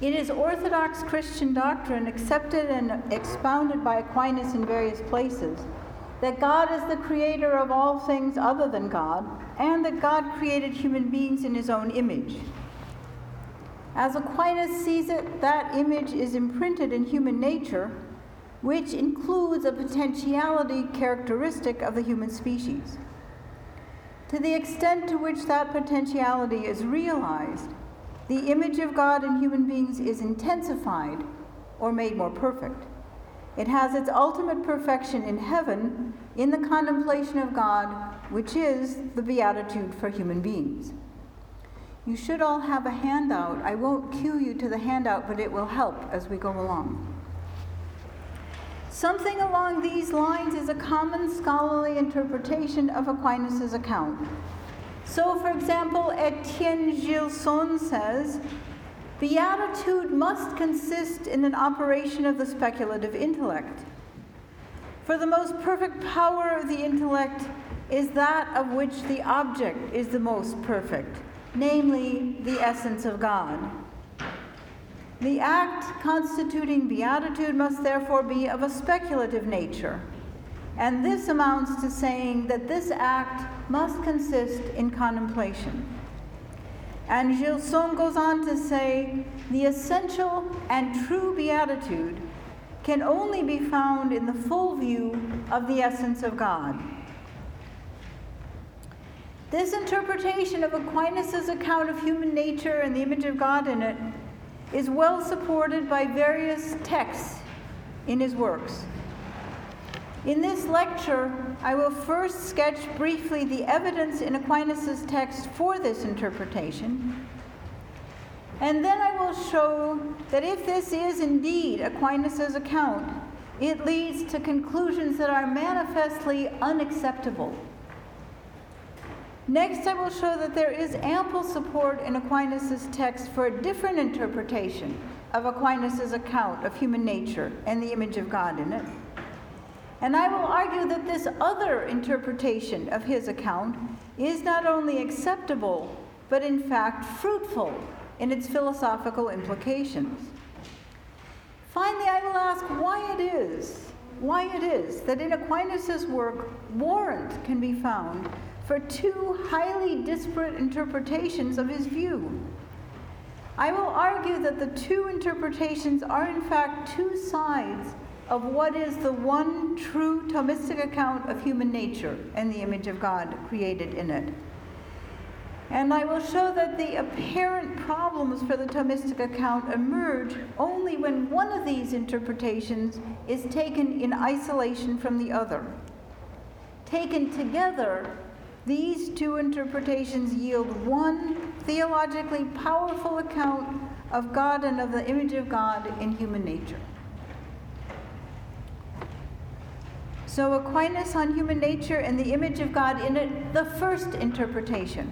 It is Orthodox Christian doctrine, accepted and expounded by Aquinas in various places, that God is the creator of all things other than God, and that God created human beings in his own image. As Aquinas sees it, that image is imprinted in human nature, which includes a potentiality characteristic of the human species. To the extent to which that potentiality is realized, the image of God in human beings is intensified or made more perfect. It has its ultimate perfection in heaven in the contemplation of God, which is the beatitude for human beings. You should all have a handout. I won't cue you to the handout, but it will help as we go along. Something along these lines is a common scholarly interpretation of Aquinas' account. So, for example, Etienne Gilson says, Beatitude must consist in an operation of the speculative intellect. For the most perfect power of the intellect is that of which the object is the most perfect, namely the essence of God. The act constituting beatitude must therefore be of a speculative nature. And this amounts to saying that this act must consist in contemplation. And Gilson goes on to say the essential and true beatitude can only be found in the full view of the essence of God. This interpretation of Aquinas' account of human nature and the image of God in it is well supported by various texts in his works. In this lecture, I will first sketch briefly the evidence in Aquinas' text for this interpretation, and then I will show that if this is indeed Aquinas' account, it leads to conclusions that are manifestly unacceptable. Next, I will show that there is ample support in Aquinas' text for a different interpretation of Aquinas' account of human nature and the image of God in it. And I will argue that this other interpretation of his account is not only acceptable, but in fact fruitful in its philosophical implications. Finally, I will ask why it is, why it is that in Aquinas' work warrant can be found for two highly disparate interpretations of his view. I will argue that the two interpretations are, in fact, two sides of what is the one true Thomistic account of human nature and the image of God created in it. And I will show that the apparent problems for the Thomistic account emerge only when one of these interpretations is taken in isolation from the other. Taken together, these two interpretations yield one theologically powerful account of God and of the image of God in human nature. So, Aquinas on human nature and the image of God in it, the first interpretation.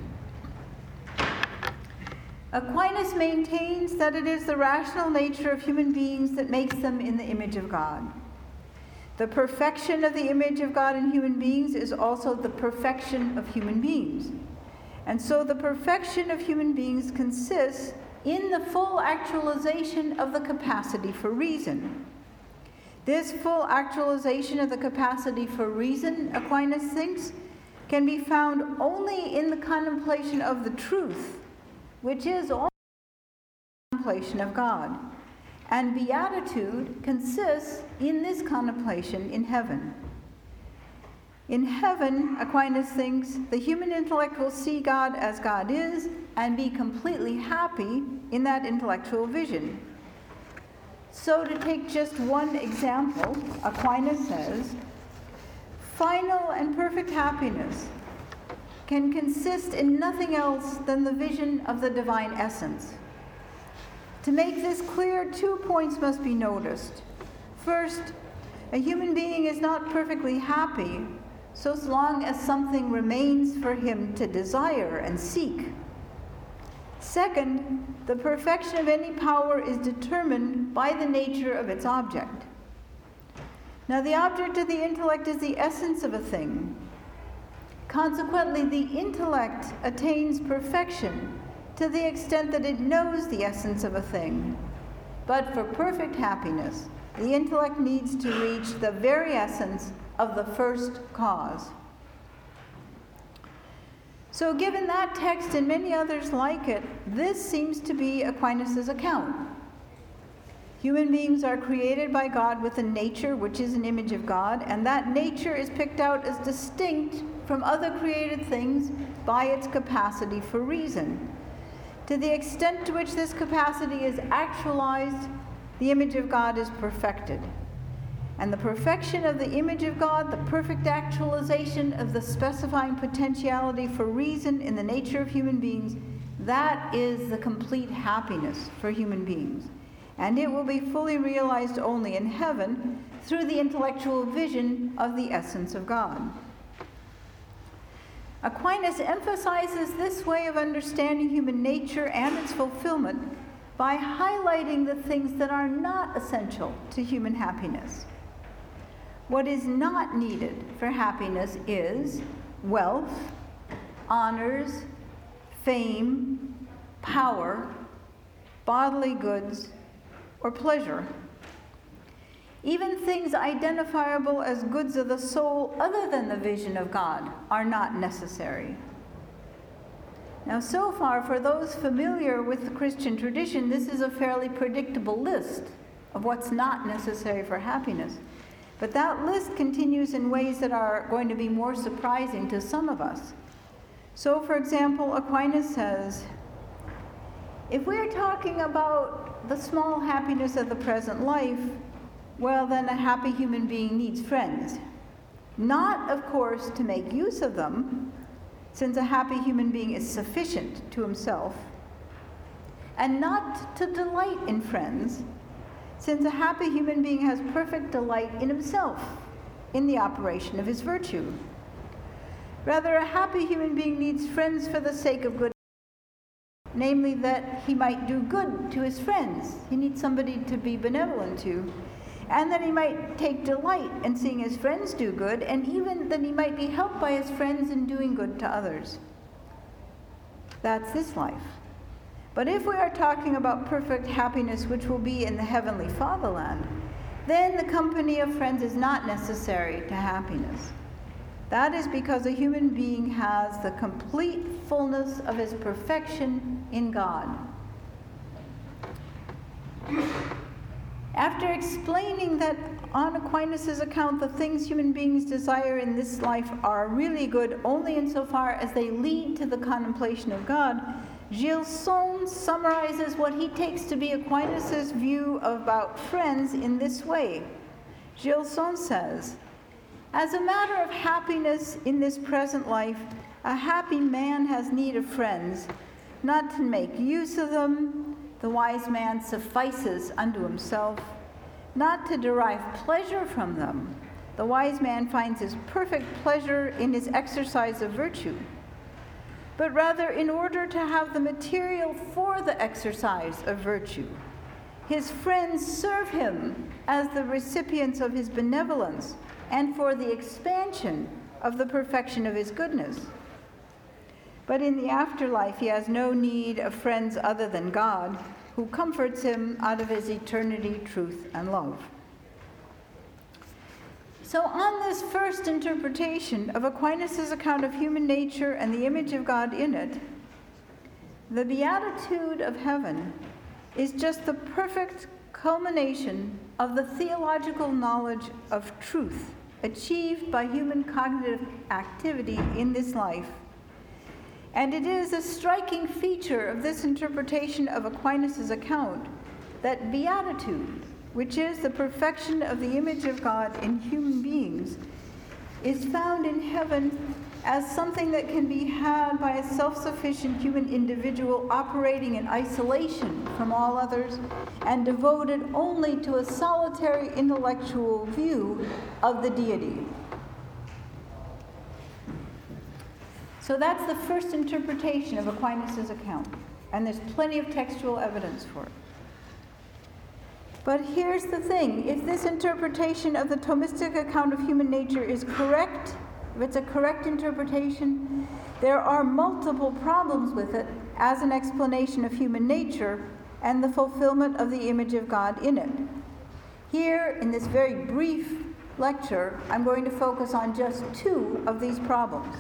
Aquinas maintains that it is the rational nature of human beings that makes them in the image of God. The perfection of the image of God in human beings is also the perfection of human beings. And so the perfection of human beings consists in the full actualization of the capacity for reason. This full actualization of the capacity for reason, Aquinas thinks, can be found only in the contemplation of the truth, which is all contemplation of God. And beatitude consists in this contemplation in heaven. In heaven, Aquinas thinks the human intellect will see God as God is and be completely happy in that intellectual vision. So, to take just one example, Aquinas says final and perfect happiness can consist in nothing else than the vision of the divine essence. To make this clear, two points must be noticed. First, a human being is not perfectly happy so long as something remains for him to desire and seek. Second, the perfection of any power is determined by the nature of its object. Now, the object of the intellect is the essence of a thing. Consequently, the intellect attains perfection to the extent that it knows the essence of a thing. But for perfect happiness, the intellect needs to reach the very essence of the first cause. So, given that text and many others like it, this seems to be Aquinas' account. Human beings are created by God with a nature which is an image of God, and that nature is picked out as distinct from other created things by its capacity for reason. To the extent to which this capacity is actualized, the image of God is perfected. And the perfection of the image of God, the perfect actualization of the specifying potentiality for reason in the nature of human beings, that is the complete happiness for human beings. And it will be fully realized only in heaven through the intellectual vision of the essence of God. Aquinas emphasizes this way of understanding human nature and its fulfillment by highlighting the things that are not essential to human happiness. What is not needed for happiness is wealth, honors, fame, power, bodily goods, or pleasure. Even things identifiable as goods of the soul other than the vision of God are not necessary. Now, so far, for those familiar with the Christian tradition, this is a fairly predictable list of what's not necessary for happiness. But that list continues in ways that are going to be more surprising to some of us. So, for example, Aquinas says if we're talking about the small happiness of the present life, well, then a happy human being needs friends. Not, of course, to make use of them, since a happy human being is sufficient to himself, and not to delight in friends, since a happy human being has perfect delight in himself, in the operation of his virtue. Rather, a happy human being needs friends for the sake of good, namely, that he might do good to his friends. He needs somebody to be benevolent to and that he might take delight in seeing his friends do good, and even that he might be helped by his friends in doing good to others. That's this life. But if we are talking about perfect happiness, which will be in the heavenly fatherland, then the company of friends is not necessary to happiness. That is because a human being has the complete fullness of his perfection in God. After explaining that on Aquinas' account, the things human beings desire in this life are really good only insofar as they lead to the contemplation of God, Gilson summarizes what he takes to be Aquinas' view about friends in this way. Gilson says, As a matter of happiness in this present life, a happy man has need of friends, not to make use of them, the wise man suffices unto himself, not to derive pleasure from them. The wise man finds his perfect pleasure in his exercise of virtue, but rather in order to have the material for the exercise of virtue. His friends serve him as the recipients of his benevolence and for the expansion of the perfection of his goodness. But in the afterlife, he has no need of friends other than God, who comforts him out of his eternity, truth, and love. So, on this first interpretation of Aquinas' account of human nature and the image of God in it, the beatitude of heaven is just the perfect culmination of the theological knowledge of truth achieved by human cognitive activity in this life. And it is a striking feature of this interpretation of Aquinas' account that beatitude, which is the perfection of the image of God in human beings, is found in heaven as something that can be had by a self sufficient human individual operating in isolation from all others and devoted only to a solitary intellectual view of the deity. So that's the first interpretation of Aquinas' account, and there's plenty of textual evidence for it. But here's the thing if this interpretation of the Thomistic account of human nature is correct, if it's a correct interpretation, there are multiple problems with it as an explanation of human nature and the fulfillment of the image of God in it. Here, in this very brief lecture, I'm going to focus on just two of these problems.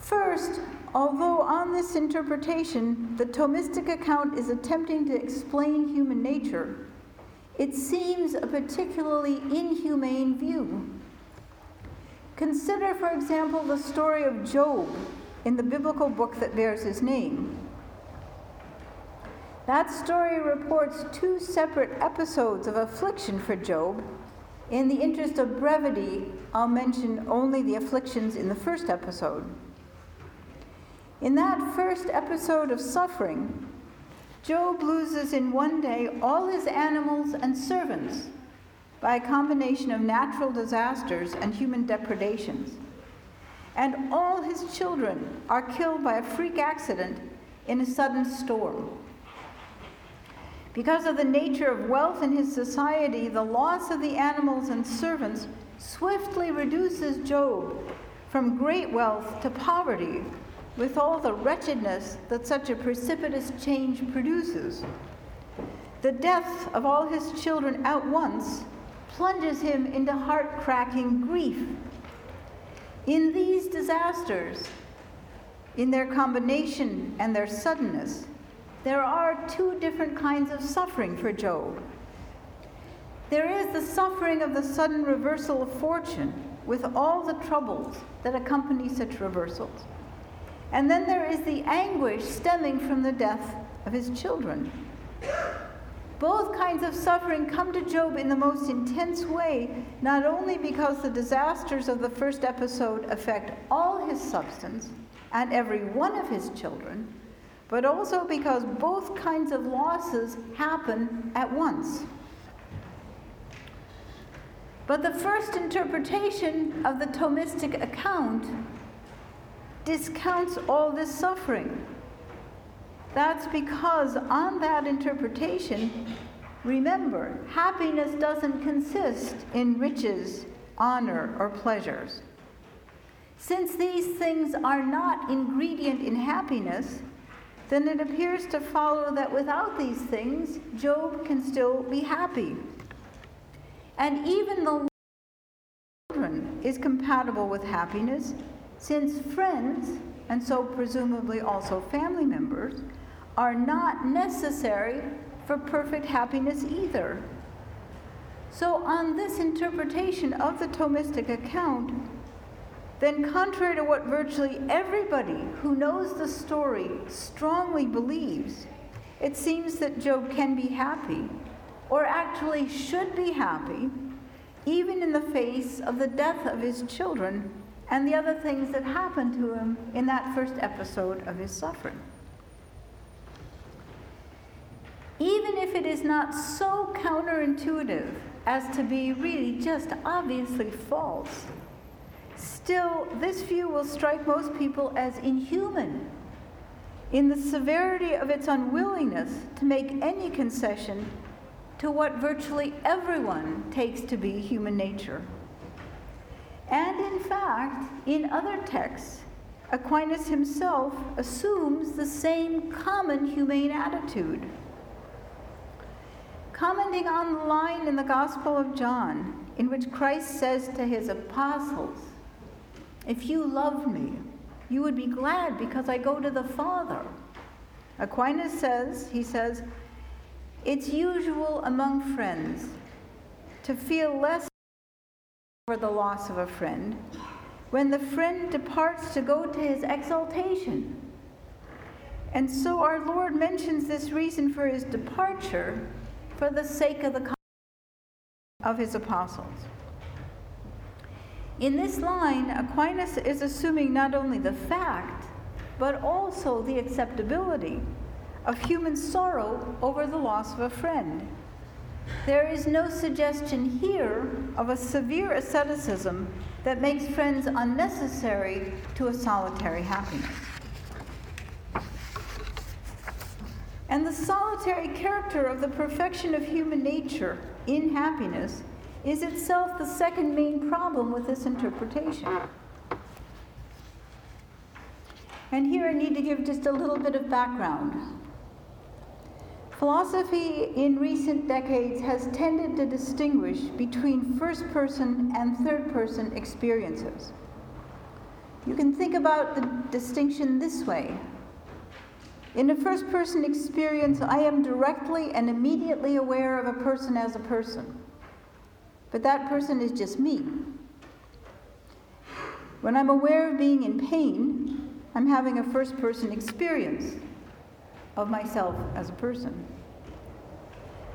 First, although on this interpretation the Thomistic account is attempting to explain human nature, it seems a particularly inhumane view. Consider, for example, the story of Job in the biblical book that bears his name. That story reports two separate episodes of affliction for Job. In the interest of brevity, I'll mention only the afflictions in the first episode. In that first episode of suffering, Job loses in one day all his animals and servants by a combination of natural disasters and human depredations. And all his children are killed by a freak accident in a sudden storm. Because of the nature of wealth in his society, the loss of the animals and servants swiftly reduces Job from great wealth to poverty, with all the wretchedness that such a precipitous change produces. The death of all his children at once plunges him into heart cracking grief. In these disasters, in their combination and their suddenness, there are two different kinds of suffering for Job. There is the suffering of the sudden reversal of fortune with all the troubles that accompany such reversals. And then there is the anguish stemming from the death of his children. Both kinds of suffering come to Job in the most intense way, not only because the disasters of the first episode affect all his substance and every one of his children, but also because both kinds of losses happen at once. But the first interpretation of the Thomistic account discounts all this suffering that's because on that interpretation, remember, happiness doesn't consist in riches, honor, or pleasures. Since these things are not ingredient in happiness, then it appears to follow that without these things, Job can still be happy. And even the children is compatible with happiness, since friends, and so presumably also family members, are not necessary for perfect happiness either. So, on this interpretation of the Thomistic account, then, contrary to what virtually everybody who knows the story strongly believes, it seems that Job can be happy, or actually should be happy, even in the face of the death of his children and the other things that happened to him in that first episode of his suffering. even if it is not so counterintuitive as to be really just obviously false, still, this view will strike most people as inhuman in the severity of its unwillingness to make any concession to what virtually everyone takes to be human nature. And in fact, in other texts, Aquinas himself assumes the same common humane attitude. Commenting on the line in the Gospel of John, in which Christ says to his apostles, If you love me, you would be glad because I go to the Father. Aquinas says, he says, it's usual among friends to feel less for the loss of a friend when the friend departs to go to his exaltation. And so our Lord mentions this reason for his departure for the sake of the of his apostles. In this line, Aquinas is assuming not only the fact, but also the acceptability of human sorrow over the loss of a friend. There is no suggestion here of a severe asceticism that makes friends unnecessary to a solitary happiness. And the solitary character of the perfection of human nature in happiness is itself the second main problem with this interpretation. And here I need to give just a little bit of background. Philosophy in recent decades has tended to distinguish between first person and third person experiences. You can think about the distinction this way. In a first person experience, I am directly and immediately aware of a person as a person. But that person is just me. When I'm aware of being in pain, I'm having a first person experience of myself as a person.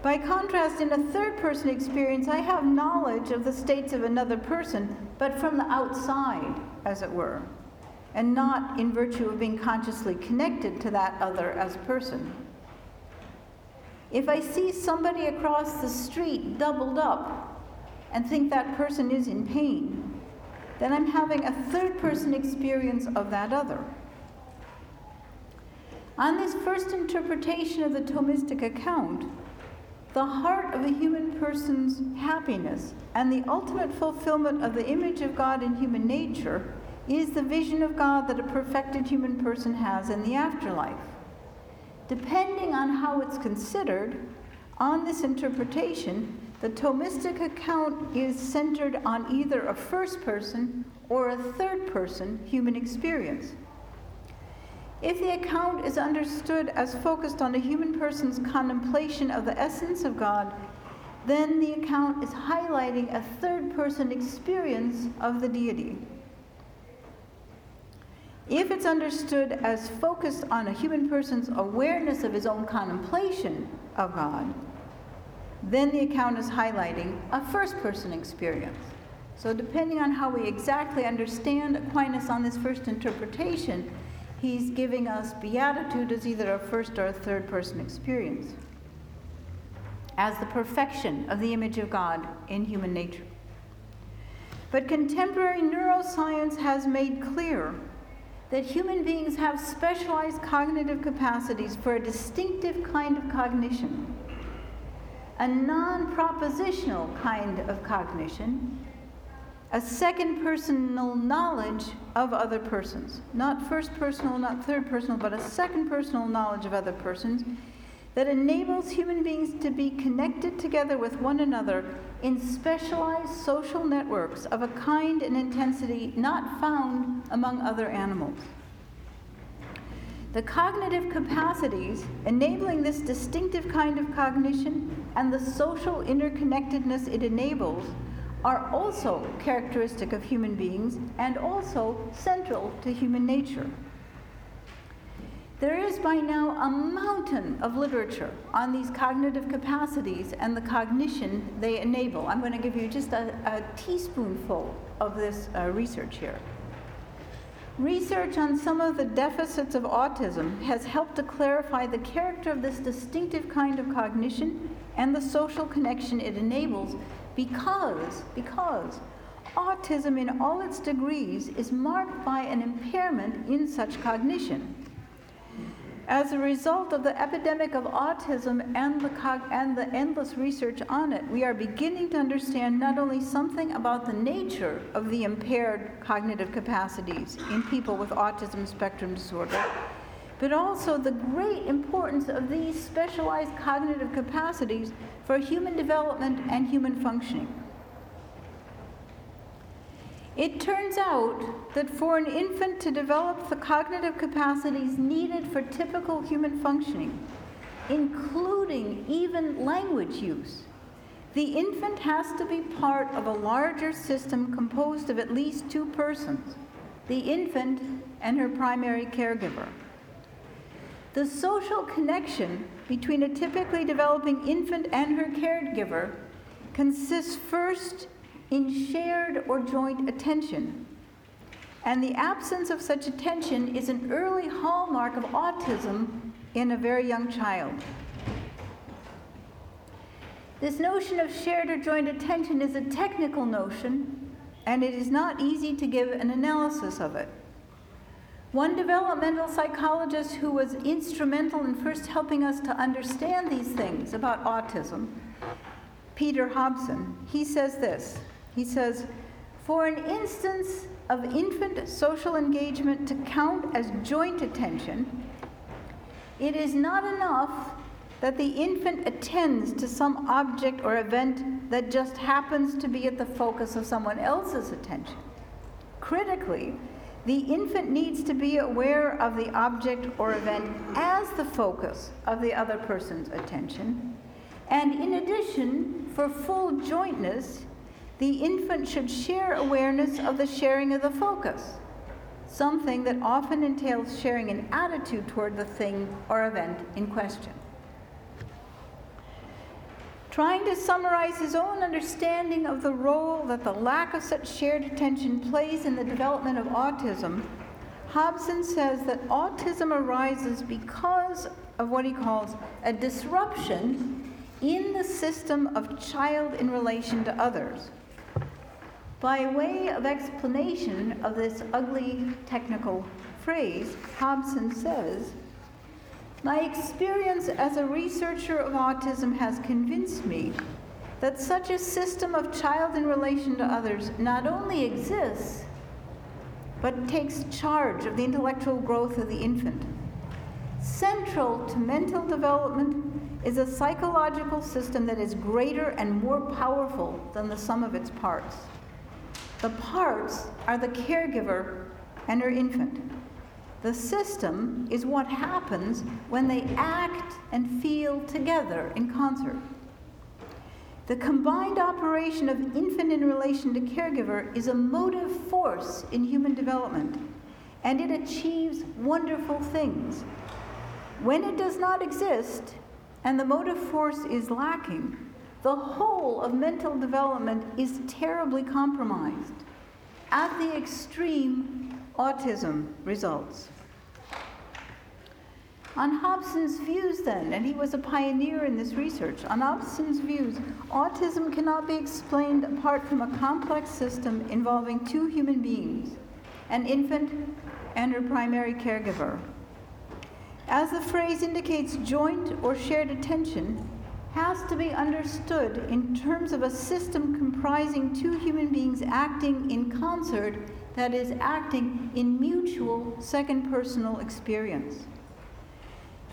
By contrast, in a third person experience, I have knowledge of the states of another person, but from the outside, as it were, and not in virtue of being consciously connected to that other as a person. If I see somebody across the street doubled up and think that person is in pain, then I'm having a third person experience of that other. On this first interpretation of the Thomistic account, the heart of a human person's happiness and the ultimate fulfillment of the image of God in human nature is the vision of God that a perfected human person has in the afterlife. Depending on how it's considered, on this interpretation, the Thomistic account is centered on either a first person or a third person human experience. If the account is understood as focused on a human person's contemplation of the essence of God, then the account is highlighting a third person experience of the deity. If it's understood as focused on a human person's awareness of his own contemplation of God, then the account is highlighting a first person experience. So, depending on how we exactly understand Aquinas on this first interpretation, he's giving us beatitude as either a first or a third person experience, as the perfection of the image of God in human nature. But contemporary neuroscience has made clear that human beings have specialized cognitive capacities for a distinctive kind of cognition, a non propositional kind of cognition a second personal knowledge of other persons. Not first personal, not third personal, but a second personal knowledge of other persons that enables human beings to be connected together with one another in specialized social networks of a kind and intensity not found among other animals. The cognitive capacities enabling this distinctive kind of cognition and the social interconnectedness it enables are also characteristic of human beings and also central to human nature. There is by now a mountain of literature on these cognitive capacities and the cognition they enable. I'm going to give you just a, a teaspoonful of this uh, research here. Research on some of the deficits of autism has helped to clarify the character of this distinctive kind of cognition and the social connection it enables because, because autism in all its degrees is marked by an impairment in such cognition. As a result of the epidemic of autism and the, cog- and the endless research on it, we are beginning to understand not only something about the nature of the impaired cognitive capacities in people with autism spectrum disorder, but also the great importance of these specialized cognitive capacities for human development and human functioning. It turns out that for an infant to develop the cognitive capacities needed for typical human functioning, including even language use, the infant has to be part of a larger system composed of at least two persons the infant and her primary caregiver. The social connection between a typically developing infant and her caregiver consists first in shared or joint attention. And the absence of such attention is an early hallmark of autism in a very young child. This notion of shared or joint attention is a technical notion, and it is not easy to give an analysis of it. One developmental psychologist who was instrumental in first helping us to understand these things about autism, Peter Hobson, he says this. He says, For an instance, of infant social engagement to count as joint attention, it is not enough that the infant attends to some object or event that just happens to be at the focus of someone else's attention. Critically, the infant needs to be aware of the object or event as the focus of the other person's attention. And in addition, for full jointness, the infant should share awareness of the sharing of the focus, something that often entails sharing an attitude toward the thing or event in question. Trying to summarize his own understanding of the role that the lack of such shared attention plays in the development of autism, Hobson says that autism arises because of what he calls a disruption in the system of child in relation to others. By way of explanation of this ugly technical phrase, Hobson says my experience as a researcher of autism has convinced me that such a system of child in relation to others not only exists, but takes charge of the intellectual growth of the infant. Central to mental development is a psychological system that is greater and more powerful than the sum of its parts. The parts are the caregiver and her infant. The system is what happens when they act and feel together in concert. The combined operation of infant in relation to caregiver is a motive force in human development, and it achieves wonderful things. When it does not exist, and the motive force is lacking, the whole of mental development is terribly compromised. At the extreme, autism results. On Hobson's views, then, and he was a pioneer in this research, on Hobson's views, autism cannot be explained apart from a complex system involving two human beings, an infant and her primary caregiver. As the phrase indicates, joint or shared attention has to be understood in terms of a system comprising two human beings acting in concert, that is, acting in mutual second personal experience.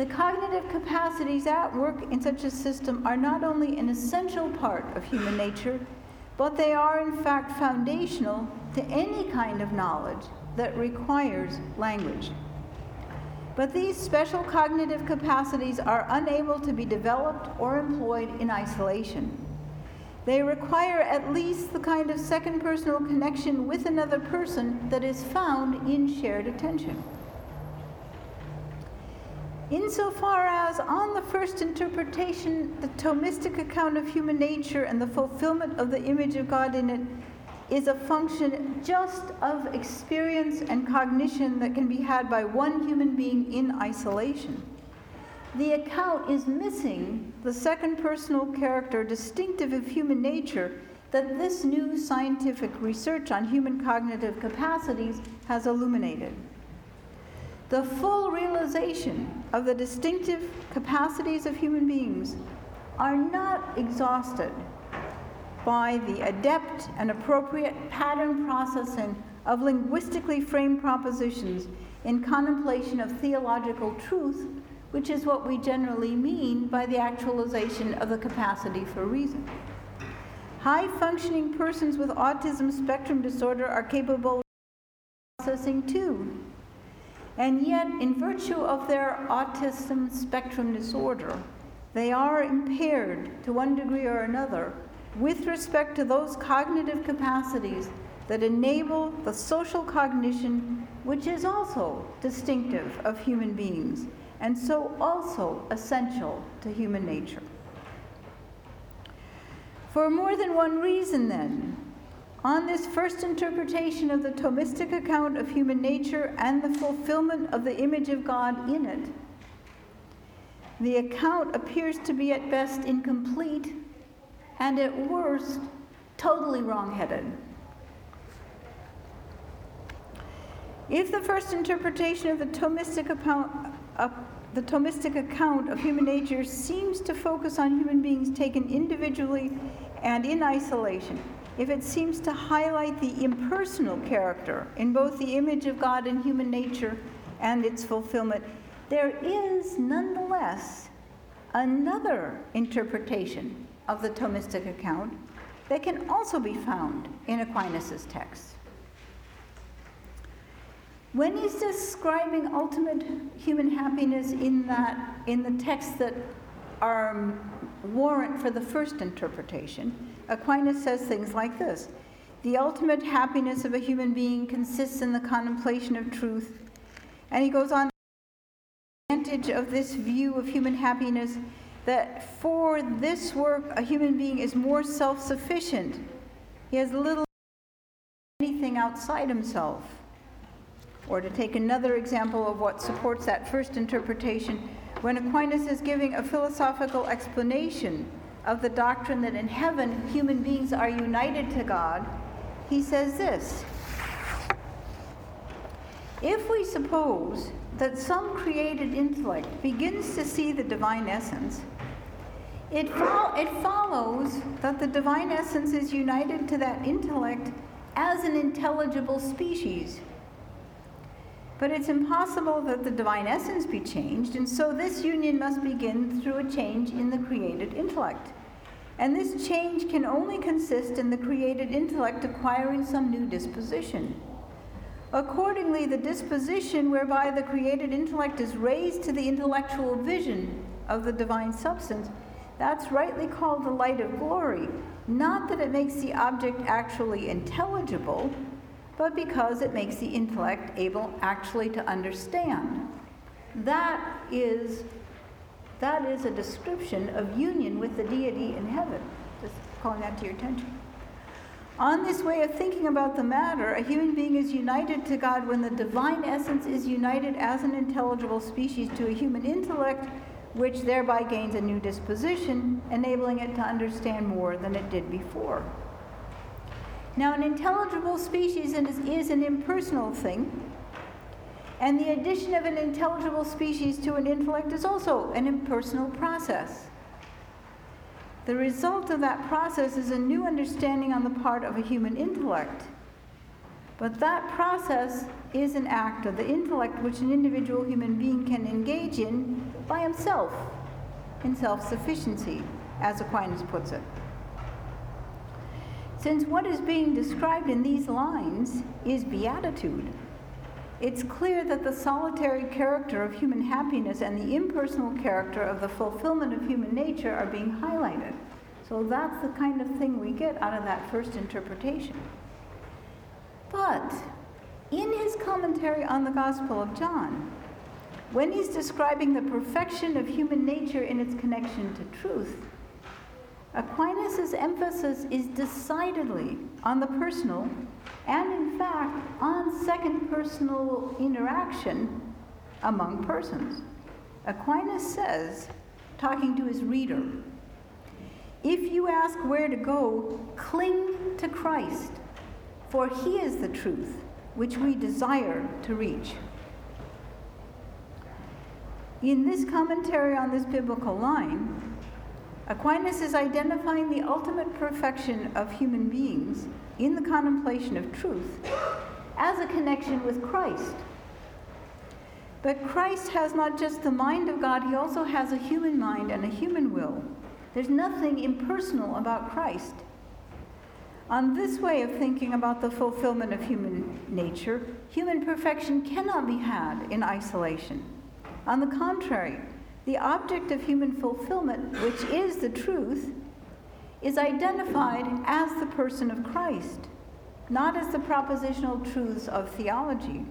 The cognitive capacities at work in such a system are not only an essential part of human nature, but they are in fact foundational to any kind of knowledge that requires language. But these special cognitive capacities are unable to be developed or employed in isolation. They require at least the kind of second personal connection with another person that is found in shared attention. Insofar as, on the first interpretation, the Thomistic account of human nature and the fulfillment of the image of God in it is a function just of experience and cognition that can be had by one human being in isolation. The account is missing the second personal character distinctive of human nature that this new scientific research on human cognitive capacities has illuminated. The full realization of the distinctive capacities of human beings are not exhausted by the adept and appropriate pattern processing of linguistically framed propositions in contemplation of theological truth, which is what we generally mean by the actualization of the capacity for reason. High functioning persons with autism spectrum disorder are capable of processing too and yet, in virtue of their autism spectrum disorder, they are impaired to one degree or another with respect to those cognitive capacities that enable the social cognition, which is also distinctive of human beings and so also essential to human nature. For more than one reason, then, on this first interpretation of the Thomistic account of human nature and the fulfillment of the image of God in it, the account appears to be at best incomplete and at worst totally wrong-headed. If the first interpretation of the Thomistic account, uh, the Thomistic account of human nature seems to focus on human beings taken individually and in isolation, if it seems to highlight the impersonal character in both the image of God and human nature and its fulfillment, there is nonetheless another interpretation of the Thomistic account that can also be found in Aquinas' text. When he's describing ultimate human happiness in that in the texts that are um, warrant for the first interpretation, Aquinas says things like this The ultimate happiness of a human being consists in the contemplation of truth. And he goes on advantage of this view of human happiness that for this work a human being is more self-sufficient. He has little anything outside himself. Or to take another example of what supports that first interpretation, when Aquinas is giving a philosophical explanation of the doctrine that in heaven human beings are united to God, he says this If we suppose that some created intellect begins to see the divine essence, it, fo- it follows that the divine essence is united to that intellect as an intelligible species. But it's impossible that the divine essence be changed, and so this union must begin through a change in the created intellect. And this change can only consist in the created intellect acquiring some new disposition. Accordingly, the disposition whereby the created intellect is raised to the intellectual vision of the divine substance, that's rightly called the light of glory. Not that it makes the object actually intelligible, but because it makes the intellect able actually to understand. That is, that is a description of union with the deity in heaven. Just calling that to your attention. On this way of thinking about the matter, a human being is united to God when the divine essence is united as an intelligible species to a human intellect, which thereby gains a new disposition, enabling it to understand more than it did before. Now, an intelligible species is an impersonal thing, and the addition of an intelligible species to an intellect is also an impersonal process. The result of that process is a new understanding on the part of a human intellect. But that process is an act of the intellect which an individual human being can engage in by himself, in self sufficiency, as Aquinas puts it. Since what is being described in these lines is beatitude, it's clear that the solitary character of human happiness and the impersonal character of the fulfillment of human nature are being highlighted. So that's the kind of thing we get out of that first interpretation. But in his commentary on the Gospel of John, when he's describing the perfection of human nature in its connection to truth, Aquinas' emphasis is decidedly on the personal and, in fact, on second personal interaction among persons. Aquinas says, talking to his reader, if you ask where to go, cling to Christ, for he is the truth which we desire to reach. In this commentary on this biblical line, Aquinas is identifying the ultimate perfection of human beings in the contemplation of truth as a connection with Christ. But Christ has not just the mind of God, he also has a human mind and a human will. There's nothing impersonal about Christ. On this way of thinking about the fulfillment of human nature, human perfection cannot be had in isolation. On the contrary, the object of human fulfillment, which is the truth, is identified as the person of Christ, not as the propositional truths of theology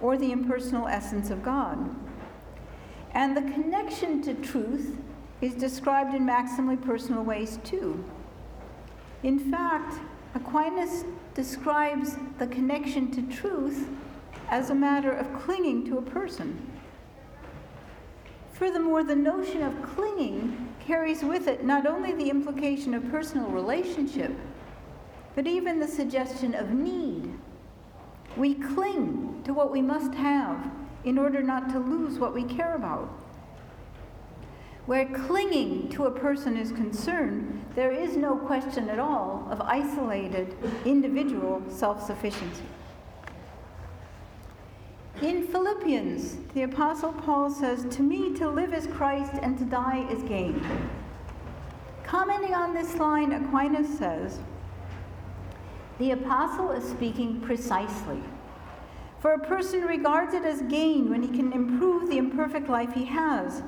or the impersonal essence of God. And the connection to truth is described in maximally personal ways too. In fact, Aquinas describes the connection to truth as a matter of clinging to a person. Furthermore, the notion of clinging carries with it not only the implication of personal relationship, but even the suggestion of need. We cling to what we must have in order not to lose what we care about. Where clinging to a person is concerned, there is no question at all of isolated individual self sufficiency. In Philippians, the Apostle Paul says, To me, to live is Christ, and to die is gain. Commenting on this line, Aquinas says, The Apostle is speaking precisely. For a person regards it as gain when he can improve the imperfect life he has.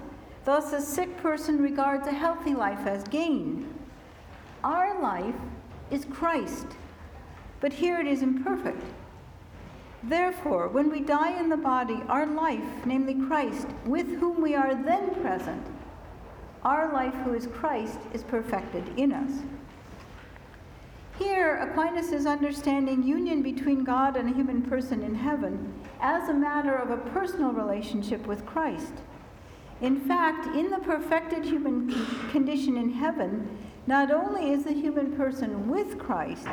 Thus, a sick person regards a healthy life as gain. Our life is Christ, but here it is imperfect. Therefore, when we die in the body, our life, namely Christ, with whom we are then present, our life, who is Christ, is perfected in us. Here, Aquinas is understanding union between God and a human person in heaven as a matter of a personal relationship with Christ. In fact, in the perfected human condition in heaven, not only is the human person with Christ,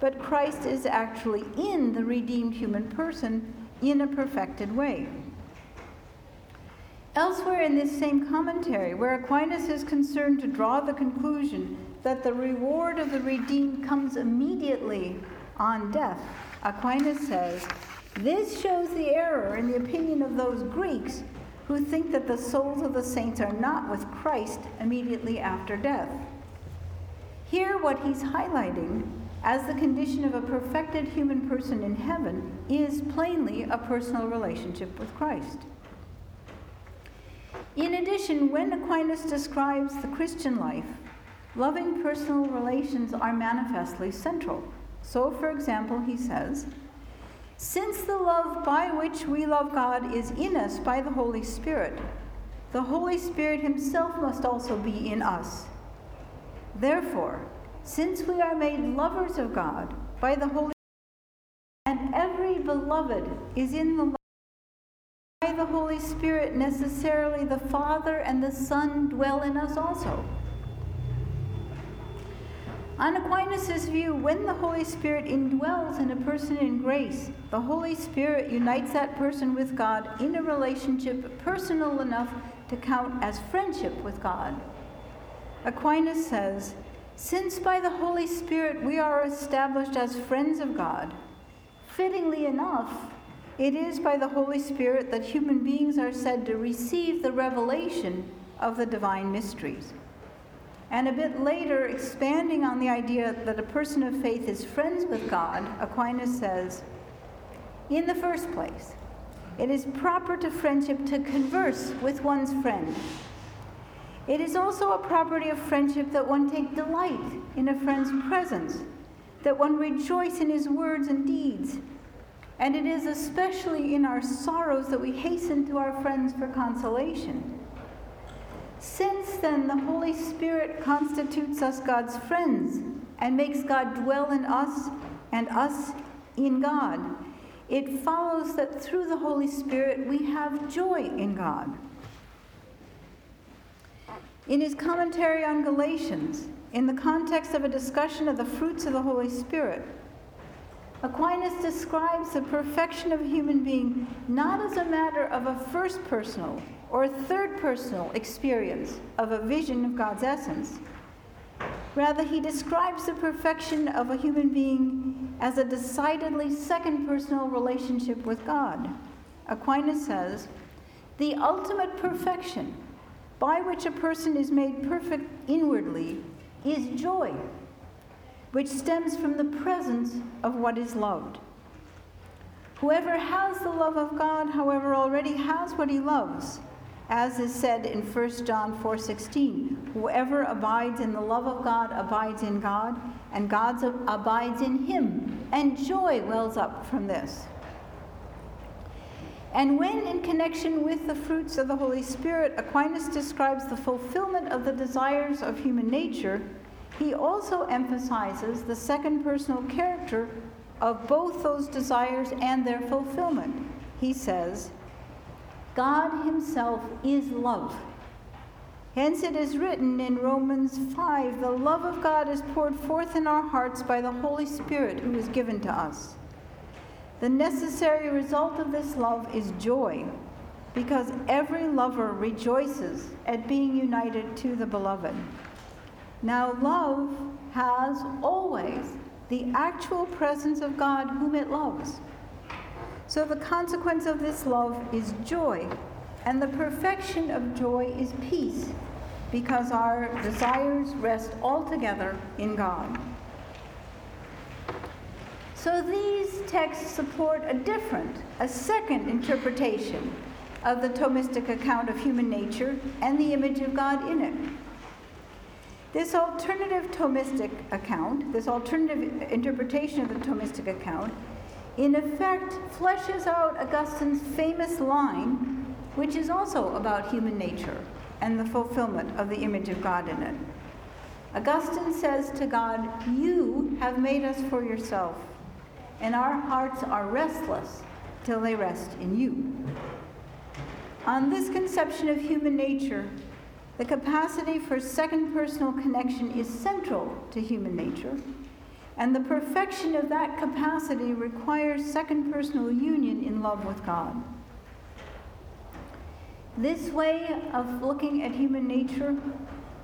but Christ is actually in the redeemed human person in a perfected way. Elsewhere in this same commentary, where Aquinas is concerned to draw the conclusion that the reward of the redeemed comes immediately on death, Aquinas says, This shows the error in the opinion of those Greeks who think that the souls of the saints are not with Christ immediately after death. Here, what he's highlighting as the condition of a perfected human person in heaven is plainly a personal relationship with Christ. In addition, when Aquinas describes the Christian life, loving personal relations are manifestly central. So, for example, he says, Since the love by which we love God is in us by the Holy Spirit, the Holy Spirit Himself must also be in us. Therefore, since we are made lovers of God by the Holy Spirit, and every beloved is in the by the Holy Spirit, necessarily the Father and the Son dwell in us also. On Aquinas' view, when the Holy Spirit indwells in a person in grace, the Holy Spirit unites that person with God in a relationship personal enough to count as friendship with God. Aquinas says, Since by the Holy Spirit we are established as friends of God, fittingly enough, it is by the Holy Spirit that human beings are said to receive the revelation of the divine mysteries. And a bit later, expanding on the idea that a person of faith is friends with God, Aquinas says, in the first place, it is proper to friendship to converse with one's friend. It is also a property of friendship that one take delight in a friend's presence, that one rejoice in his words and deeds. And it is especially in our sorrows that we hasten to our friends for consolation. Since then, the Holy Spirit constitutes us God's friends and makes God dwell in us and us in God. It follows that through the Holy Spirit we have joy in God. In his commentary on Galatians, in the context of a discussion of the fruits of the Holy Spirit, Aquinas describes the perfection of a human being not as a matter of a first personal or third personal experience of a vision of God's essence. Rather, he describes the perfection of a human being as a decidedly second personal relationship with God. Aquinas says, the ultimate perfection by which a person is made perfect inwardly is joy, which stems from the presence of what is loved. Whoever has the love of God, however, already has what he loves as is said in 1 John 4:16, whoever abides in the love of God abides in God, and God abides in him, and joy wells up from this. And when in connection with the fruits of the Holy Spirit, Aquinas describes the fulfillment of the desires of human nature, he also emphasizes the second personal character of both those desires and their fulfillment. He says, God Himself is love. Hence it is written in Romans 5 the love of God is poured forth in our hearts by the Holy Spirit who is given to us. The necessary result of this love is joy, because every lover rejoices at being united to the beloved. Now, love has always the actual presence of God whom it loves. So, the consequence of this love is joy, and the perfection of joy is peace, because our desires rest altogether in God. So, these texts support a different, a second interpretation of the Thomistic account of human nature and the image of God in it. This alternative Thomistic account, this alternative interpretation of the Thomistic account, in effect fleshes out Augustine's famous line, which is also about human nature and the fulfillment of the image of God in it. Augustine says to God, You have made us for yourself, and our hearts are restless till they rest in you. On this conception of human nature, the capacity for second personal connection is central to human nature, and the perfection of that capacity requires second personal union in love with God. This way of looking at human nature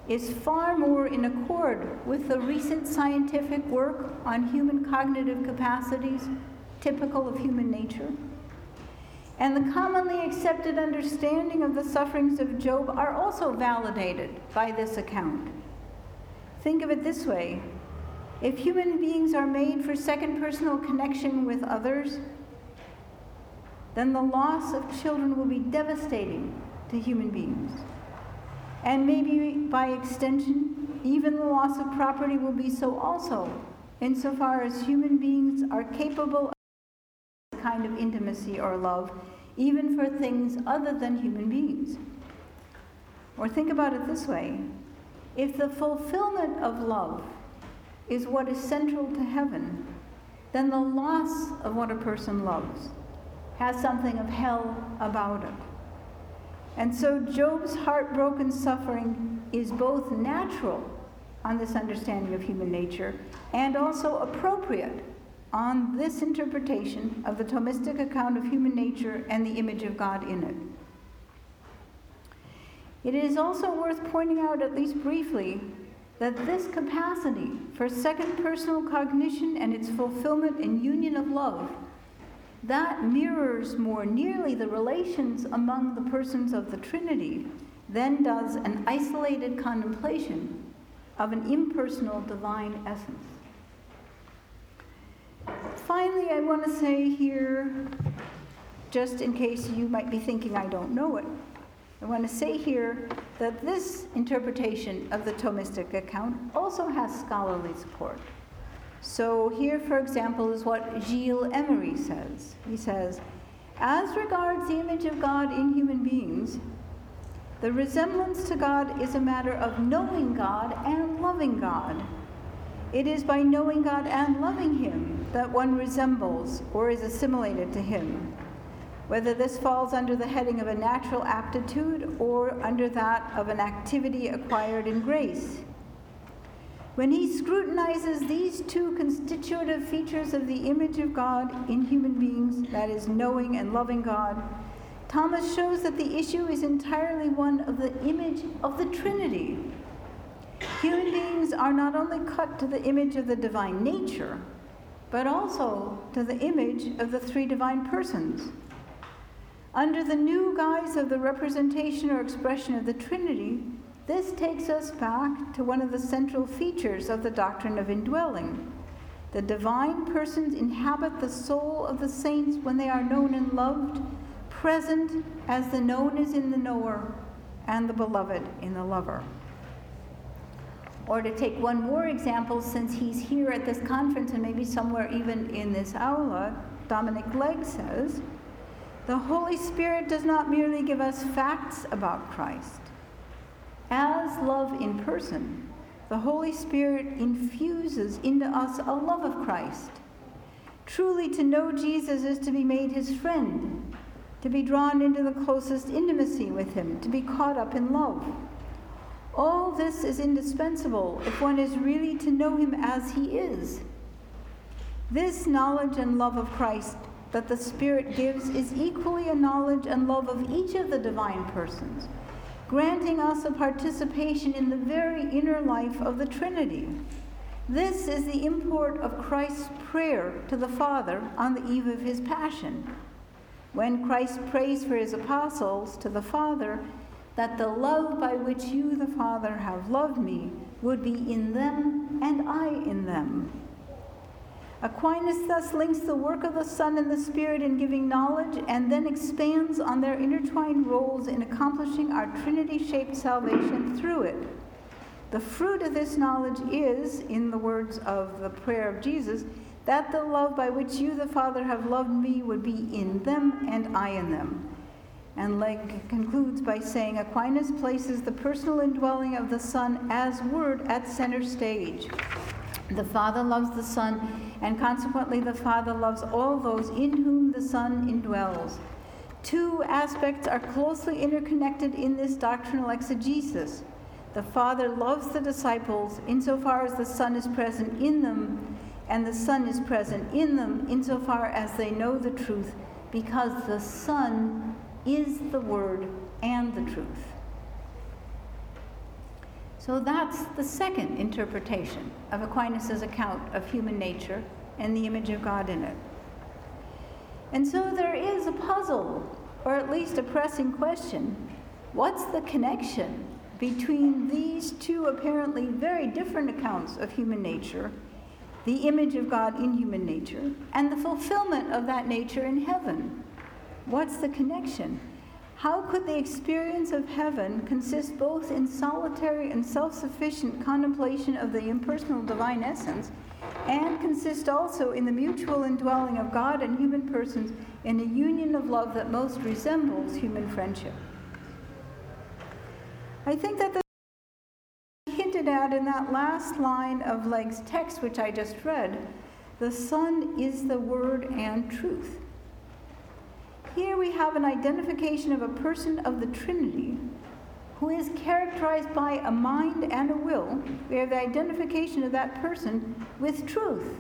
is far more in accord with the recent scientific work on human cognitive capacities typical of human nature and the commonly accepted understanding of the sufferings of Job are also validated by this account. Think of it this way if human beings are made for second personal connection with others, then the loss of children will be devastating to human beings. And maybe by extension, even the loss of property will be so also, insofar as human beings are capable of kind of intimacy or love, even for things other than human beings. Or think about it this way if the fulfillment of love is what is central to heaven, then the loss of what a person loves has something of hell about it. And so Job's heartbroken suffering is both natural on this understanding of human nature and also appropriate on this interpretation of the Thomistic account of human nature and the image of God in it. It is also worth pointing out, at least briefly, that this capacity for second personal cognition and its fulfillment in union of love that mirrors more nearly the relations among the persons of the Trinity than does an isolated contemplation of an impersonal divine essence. Finally, I want to say here, just in case you might be thinking I don't know it, I want to say here that this interpretation of the Thomistic account also has scholarly support. So, here, for example, is what Gilles Emery says. He says, As regards the image of God in human beings, the resemblance to God is a matter of knowing God and loving God. It is by knowing God and loving Him that one resembles or is assimilated to Him, whether this falls under the heading of a natural aptitude or under that of an activity acquired in grace. When he scrutinizes these two constitutive features of the image of God in human beings, that is, knowing and loving God, Thomas shows that the issue is entirely one of the image of the Trinity Human beings are not only cut to the image of the divine nature, but also to the image of the three divine persons. Under the new guise of the representation or expression of the Trinity, this takes us back to one of the central features of the doctrine of indwelling. The divine persons inhabit the soul of the saints when they are known and loved, present as the known is in the knower and the beloved in the lover. Or to take one more example, since he's here at this conference and maybe somewhere even in this aula, Dominic Legge says, the Holy Spirit does not merely give us facts about Christ. As love in person, the Holy Spirit infuses into us a love of Christ. Truly, to know Jesus is to be made his friend, to be drawn into the closest intimacy with him, to be caught up in love. All this is indispensable if one is really to know him as he is. This knowledge and love of Christ that the Spirit gives is equally a knowledge and love of each of the divine persons, granting us a participation in the very inner life of the Trinity. This is the import of Christ's prayer to the Father on the eve of his passion. When Christ prays for his apostles to the Father, that the love by which you, the Father, have loved me would be in them and I in them. Aquinas thus links the work of the Son and the Spirit in giving knowledge and then expands on their intertwined roles in accomplishing our Trinity shaped salvation through it. The fruit of this knowledge is, in the words of the prayer of Jesus, that the love by which you, the Father, have loved me would be in them and I in them. And Legge concludes by saying Aquinas places the personal indwelling of the Son as Word at center stage. The Father loves the Son, and consequently, the Father loves all those in whom the Son indwells. Two aspects are closely interconnected in this doctrinal exegesis. The Father loves the disciples insofar as the Son is present in them, and the Son is present in them insofar as they know the truth, because the Son is the Word and the truth. So that's the second interpretation of Aquinas' account of human nature and the image of God in it. And so there is a puzzle, or at least a pressing question. What's the connection between these two apparently very different accounts of human nature, the image of God in human nature, and the fulfillment of that nature in heaven? What's the connection? How could the experience of heaven consist both in solitary and self sufficient contemplation of the impersonal divine essence, and consist also in the mutual indwelling of God and human persons in a union of love that most resembles human friendship? I think that the hinted at in that last line of Legge's text, which I just read, the Son is the Word and truth. Here we have an identification of a person of the Trinity who is characterized by a mind and a will. We have the identification of that person with truth,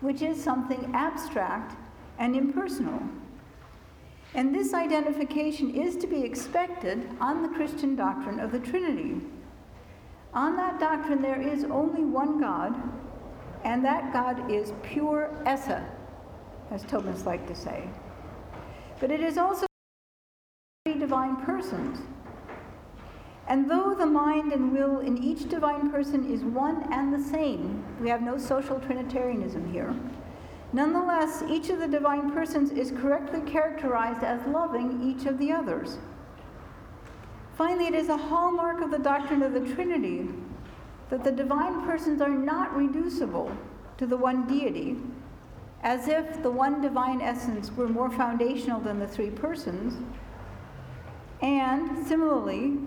which is something abstract and impersonal. And this identification is to be expected on the Christian doctrine of the Trinity. On that doctrine, there is only one God, and that God is pure esse, as Thomas liked to say. But it is also three divine persons. And though the mind and will in each divine person is one and the same, we have no social Trinitarianism here. Nonetheless, each of the divine persons is correctly characterized as loving each of the others. Finally, it is a hallmark of the doctrine of the Trinity that the divine persons are not reducible to the one deity, as if the one divine essence were more foundational than the three persons. And similarly,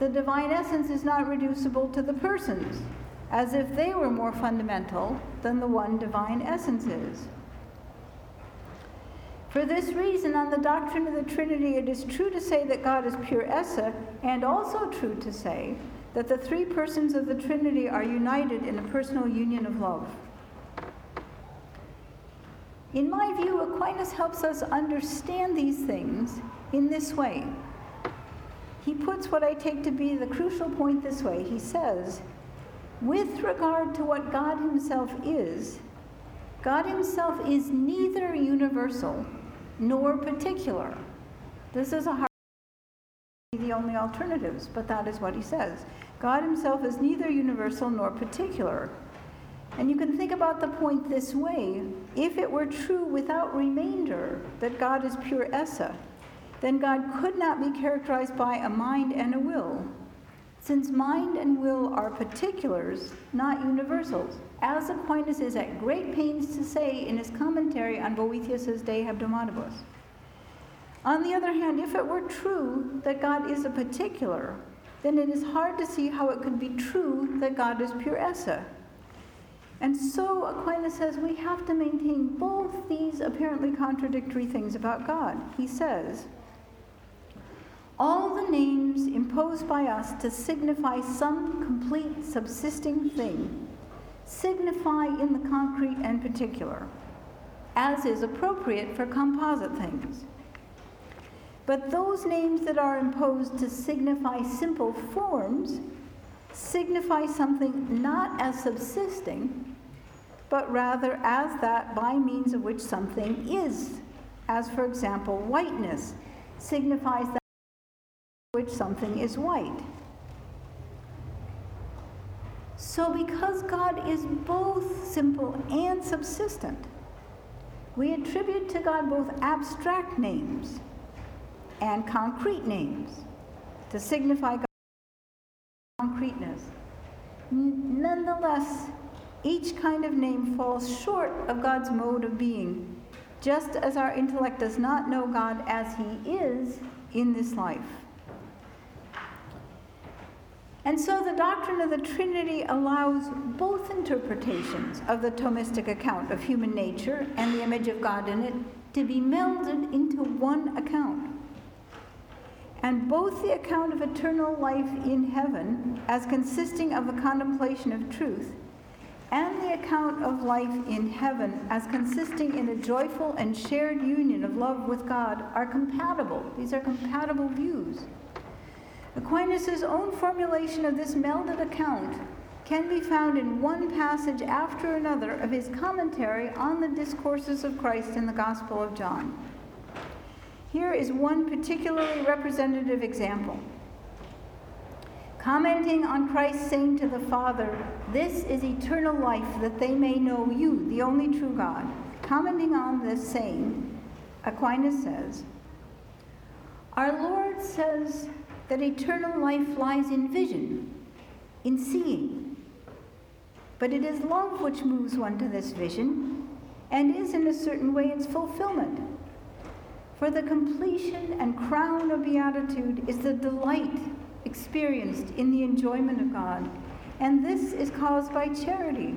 the divine essence is not reducible to the persons, as if they were more fundamental than the one divine essence is. For this reason, on the doctrine of the Trinity, it is true to say that God is pure esse, and also true to say that the three persons of the Trinity are united in a personal union of love. In my view, Aquinas helps us understand these things in this way. He puts what I take to be the crucial point this way. He says, with regard to what God Himself is, God Himself is neither universal nor particular. This is a hard the only alternatives, but that is what he says. God Himself is neither universal nor particular. And you can think about the point this way if it were true without remainder that God is pure esse, then God could not be characterized by a mind and a will, since mind and will are particulars, not universals, as Aquinas is at great pains to say in his commentary on Boethius's De Hebdomadibus. On the other hand, if it were true that God is a particular, then it is hard to see how it could be true that God is pure esse. And so Aquinas says we have to maintain both these apparently contradictory things about God. He says, all the names imposed by us to signify some complete subsisting thing signify in the concrete and particular. as is appropriate for composite things. But those names that are imposed to signify simple forms signify something not as subsisting, but rather as that by means of which something is, as for example, whiteness signifies that which something is white. So, because God is both simple and subsistent, we attribute to God both abstract names and concrete names to signify God's concreteness. Nonetheless, each kind of name falls short of God's mode of being, just as our intellect does not know God as He is in this life. And so the doctrine of the Trinity allows both interpretations of the Thomistic account of human nature and the image of God in it to be melded into one account. And both the account of eternal life in heaven, as consisting of the contemplation of truth, and the account of life in heaven, as consisting in a joyful and shared union of love with God, are compatible. These are compatible views. Aquinas' own formulation of this melded account can be found in one passage after another of his commentary on the discourses of Christ in the Gospel of John. Here is one particularly representative example. Commenting on Christ saying to the Father, This is eternal life, that they may know you, the only true God. Commenting on this saying, Aquinas says, Our Lord says, that eternal life lies in vision, in seeing. But it is love which moves one to this vision and is, in a certain way, its fulfillment. For the completion and crown of beatitude is the delight experienced in the enjoyment of God, and this is caused by charity.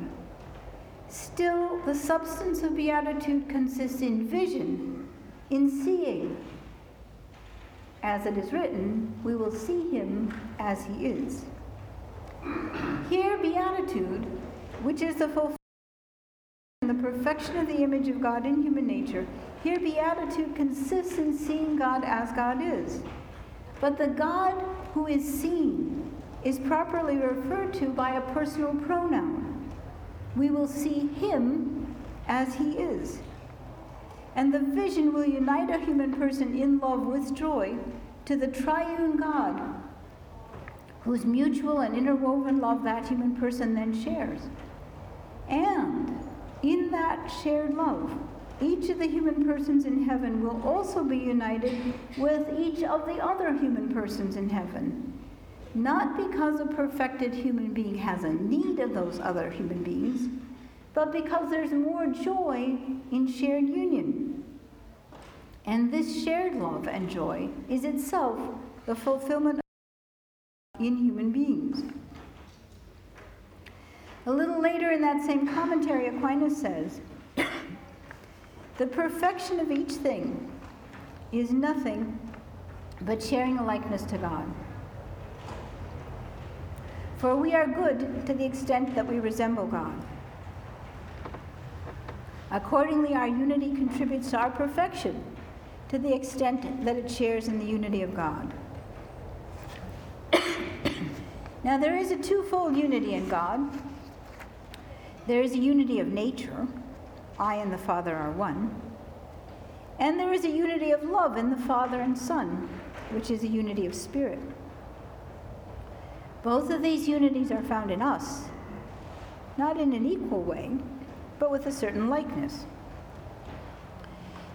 Still, the substance of beatitude consists in vision, in seeing, as it is written, we will see him as he is. Here, beatitude, which is the fulfillment of the perfection of the image of God in human nature, here beatitude consists in seeing God as God is. But the God who is seen is properly referred to by a personal pronoun. We will see him as he is. And the vision will unite a human person in love with joy to the triune God, whose mutual and interwoven love that human person then shares. And in that shared love, each of the human persons in heaven will also be united with each of the other human persons in heaven. Not because a perfected human being has a need of those other human beings, but because there's more joy in shared union. And this shared love and joy is itself the fulfillment in human beings. A little later in that same commentary, Aquinas says, The perfection of each thing is nothing but sharing a likeness to God. For we are good to the extent that we resemble God. Accordingly, our unity contributes to our perfection to the extent that it shares in the unity of God. now, there is a twofold unity in God. There is a unity of nature, I and the Father are one. And there is a unity of love in the Father and Son, which is a unity of spirit. Both of these unities are found in us, not in an equal way, but with a certain likeness.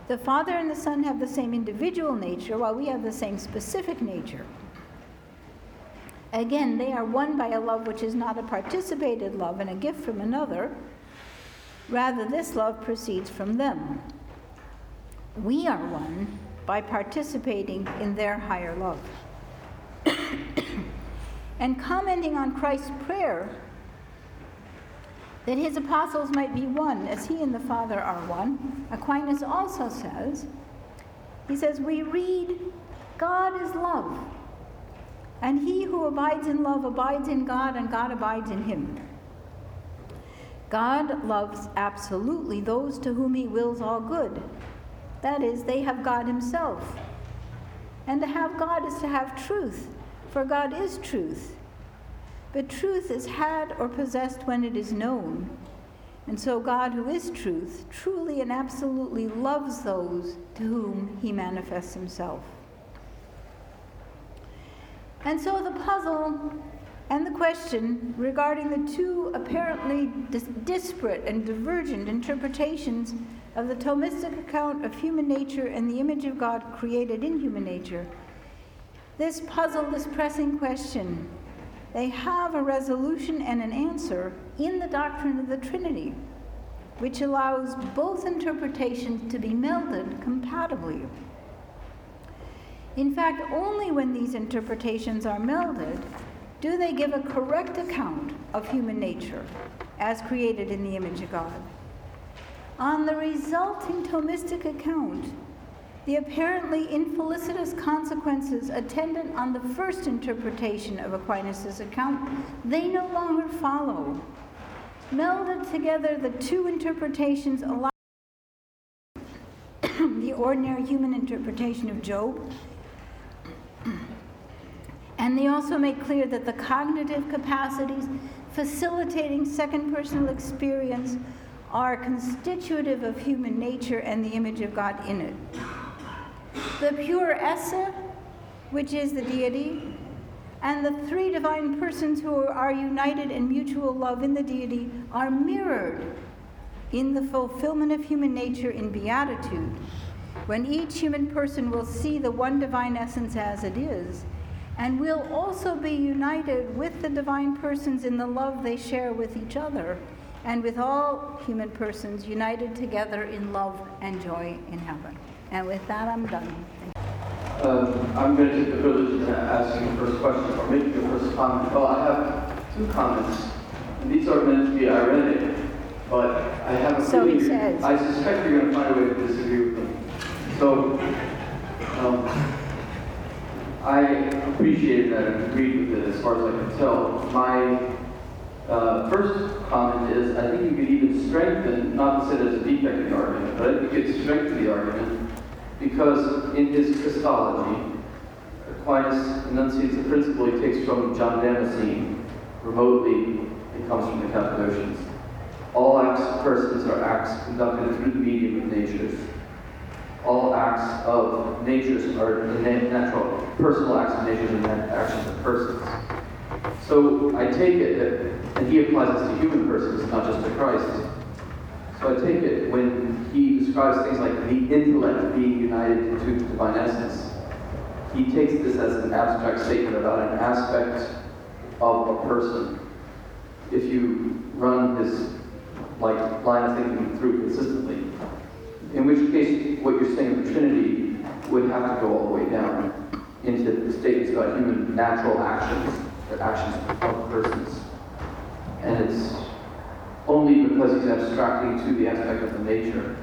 The Father and the Son have the same individual nature, while we have the same specific nature. Again, they are one by a love which is not a participated love and a gift from another. Rather, this love proceeds from them. We are one by participating in their higher love. and commenting on Christ's prayer that his apostles might be one as he and the Father are one. Aquinas also says, he says, We read, God is love, and he who abides in love abides in God, and God abides in him. God loves absolutely those to whom he wills all good. That is, they have God himself. And to have God is to have truth, for God is truth. But truth is had or possessed when it is known. And so God, who is truth, truly and absolutely loves those to whom he manifests himself. And so the puzzle and the question regarding the two apparently dis- disparate and divergent interpretations of the Thomistic account of human nature and the image of God created in human nature. This puzzle, this pressing question, they have a resolution and an answer in the doctrine of the Trinity, which allows both interpretations to be melded compatibly. In fact, only when these interpretations are melded do they give a correct account of human nature as created in the image of God. On the resulting Thomistic account, the apparently infelicitous consequences attendant on the first interpretation of Aquinas' account, they no longer follow. Melded together, the two interpretations allow the ordinary human interpretation of Job, and they also make clear that the cognitive capacities facilitating second personal experience are constitutive of human nature and the image of God in it. The pure esse, which is the deity, and the three divine persons who are united in mutual love in the deity are mirrored in the fulfillment of human nature in beatitude, when each human person will see the one divine essence as it is, and will also be united with the divine persons in the love they share with each other, and with all human persons united together in love and joy in heaven. And with that, I'm done. Um, I'm going to take the privilege of asking the first question or making the first comment. Well, I have two comments. And these are meant to be ironic, but I have a So he feeling- says. I suspect you're going to find a way to disagree with them. So, um, I appreciated that and agreed with it as far as I can tell. My uh, first comment is I think you could even strengthen, not to say there's a defect in the argument, but I think you could strengthen the argument because in his Christology, Aquinas enunciates a principle he takes from John Damascene. Remotely, it comes from the Cappadocians. All acts of persons are acts conducted through the medium of natures. All acts of natures are natural, personal acts of natures and actions of persons. So I take it that, and he applies this to human persons, not just to Christ. So I take it when he describes things like the intellect being united to the divine essence, he takes this as an abstract statement about an aspect of a person. If you run his like line of thinking through consistently, in which case what you're saying of the Trinity would have to go all the way down into the statements about human natural actions, the actions of persons. And it's only because he's abstracting to the aspect of the nature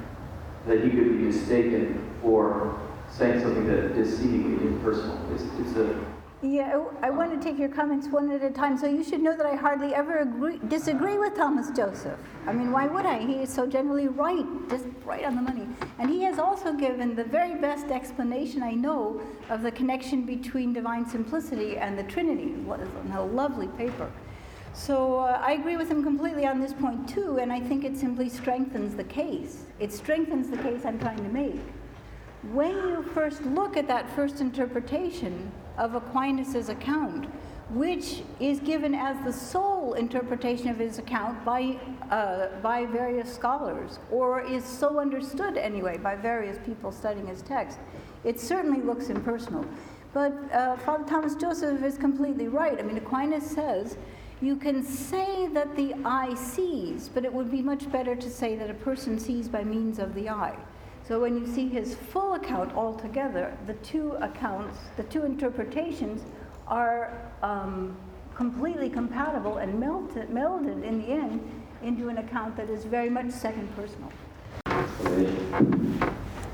that he could be mistaken for saying something that is seemingly impersonal. It's, it's a Yeah, I, I want to take your comments one at a time. So you should know that I hardly ever agree, disagree with Thomas Joseph. I mean, why would I? He is so generally right, just right on the money. And he has also given the very best explanation I know of the connection between divine simplicity and the Trinity. What is a lovely paper. So uh, I agree with him completely on this point too, and I think it simply strengthens the case. It strengthens the case I'm trying to make. When you first look at that first interpretation of Aquinas' account, which is given as the sole interpretation of his account by, uh, by various scholars, or is so understood anyway by various people studying his text, it certainly looks impersonal. But uh, Father Thomas Joseph is completely right. I mean, Aquinas says you can say that the eye sees, but it would be much better to say that a person sees by means of the eye. So when you see his full account altogether, the two accounts, the two interpretations are um, completely compatible and melted, melded in the end into an account that is very much second personal.